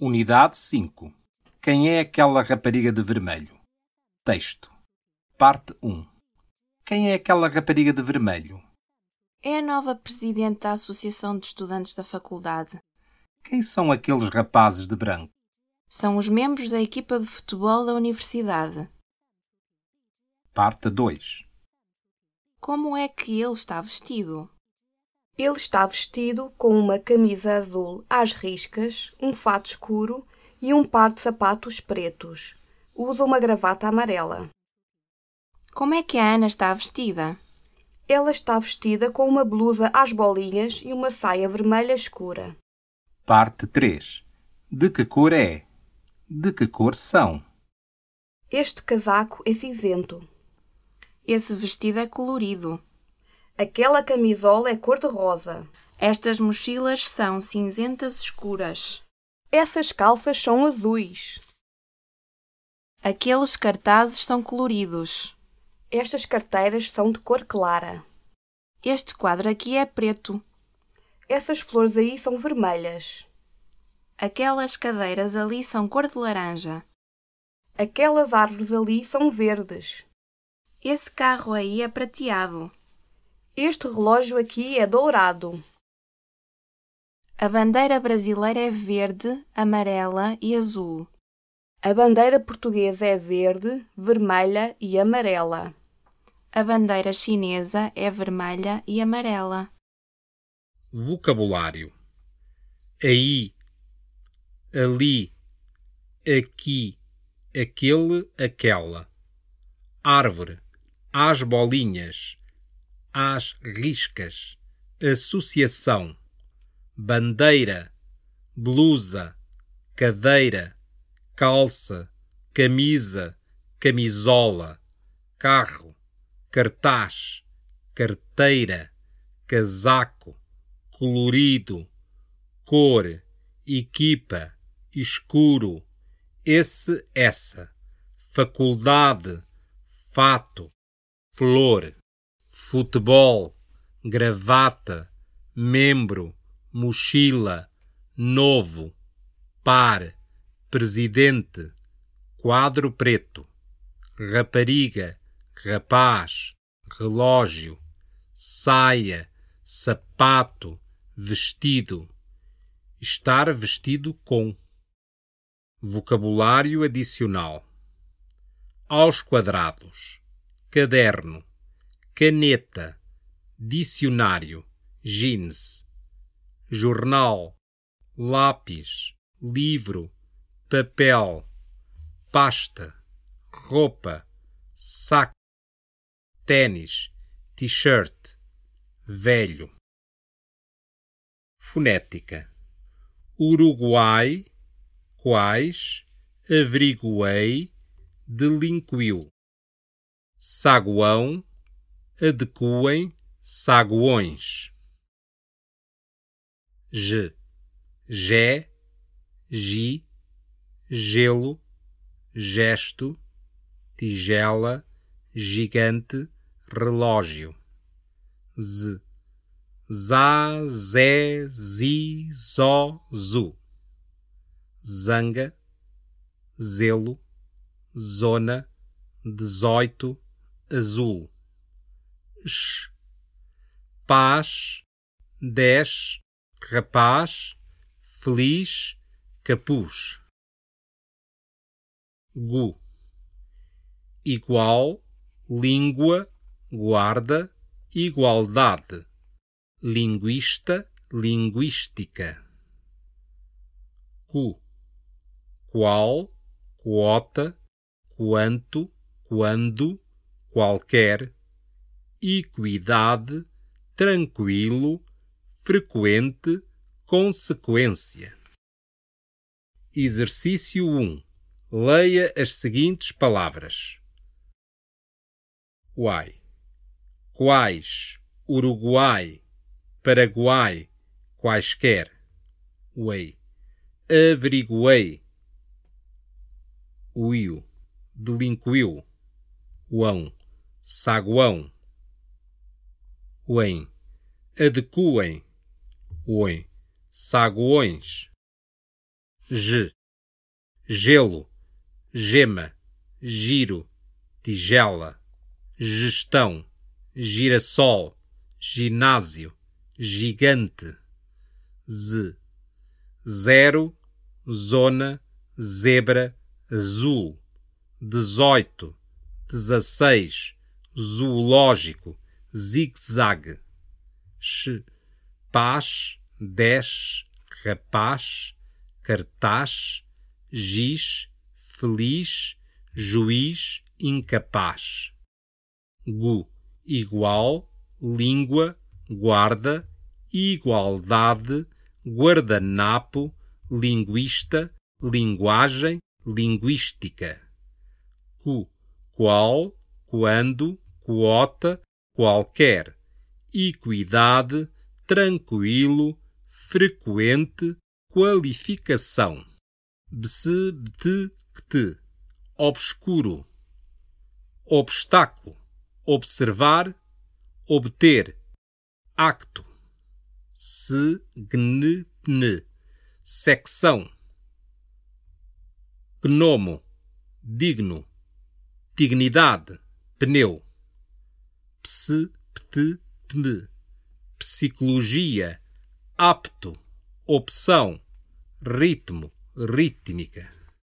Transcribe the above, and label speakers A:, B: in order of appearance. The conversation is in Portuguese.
A: Unidade 5. Quem é aquela rapariga de vermelho? Texto. Parte 1. Quem é aquela rapariga de vermelho?
B: É a nova presidente da Associação de Estudantes da Faculdade.
A: Quem são aqueles rapazes de branco?
B: São os membros da equipa de futebol da universidade.
A: Parte 2.
B: Como é que ele está vestido?
C: Ele está vestido com uma camisa azul às riscas, um fato escuro e um par de sapatos pretos. Usa uma gravata amarela.
B: Como é que a Ana está vestida?
C: Ela está vestida com uma blusa às bolinhas e uma saia vermelha escura.
A: Parte 3. De que cor é? De que cor são?
C: Este casaco é cinzento.
B: Esse vestido é colorido.
C: Aquela camisola é cor-de-rosa.
B: Estas mochilas são cinzentas escuras.
C: Essas calças são azuis.
B: Aqueles cartazes são coloridos.
C: Estas carteiras são de cor clara.
B: Este quadro aqui é preto.
C: Essas flores aí são vermelhas.
B: Aquelas cadeiras ali são cor de laranja.
C: Aquelas árvores ali são verdes.
B: Esse carro aí é prateado.
C: Este relógio aqui é dourado.
B: A bandeira brasileira é verde, amarela e azul.
C: A bandeira portuguesa é verde, vermelha e amarela.
B: A bandeira chinesa é vermelha e amarela.
D: Vocabulário: aí, ali, aqui, aquele, aquela. Árvore, às bolinhas, às riscas. Associação: bandeira, blusa, cadeira, calça, camisa, camisola, carro, cartaz, carteira, casaco, colorido, cor, equipa, escuro, esse, essa, faculdade, fato, flor, futebol, gravata, membro, mochila, novo, par, presidente, quadro preto, rapariga, rapaz, relógio, saia, sapato, vestido, estar vestido com. Vocabulário adicional: aos quadrados, caderno, caneta, dicionário, jeans, jornal, lápis, livro, papel, pasta, roupa, saco, tênis, t-shirt, velho. Fonética: Uruguai, quais, averiguei, delinquiu. Saguão, adequem, saguões. G, Gé, Gi, gelo, gesto, tigela, gigante, relógio. Z, za, zé, zi, zó, zu. Zanga, zelo, zona, dezoito, azul. Sh, paz, dez, rapaz, feliz, capuz. Gu. Igual, língua, guarda, igualdade. Linguista, linguística. Cu. Qual, quota, quanto, quando, qualquer. Equidade, tranquilo, frequente, consequência. Exercício 1. Leia as seguintes palavras: Uai, quais, Uruguai, Paraguai, quaisquer. Uei, averiguei. Uio, delinquiu. Uão, saguão. Uem, adequem. Uem, saguões. G. Gelo, gema, giro, tigela, gestão, girassol, ginásio, gigante. Z. Zero, zona, zebra, azul. Dezoito, dezesseis, zoológico, zigue-zague. X. Paz, dez, rapaz, cartaz, giz, feliz, juiz, incapaz. Gu, igual, língua, guarda, igualdade, guardanapo, linguista, linguagem, linguística. Cu, qual, quando, quota, qualquer. Equidade, tranquilo, frequente, qualificação. Kte. Obscuro. Obstáculo. Observar. Obter. Acto. Se, gne, pne. Secção. Gnomo. Digno. Dignidade. Pneu. Pse, pte, tme. Psicologia. Apto. Opção ritmo, rítmica.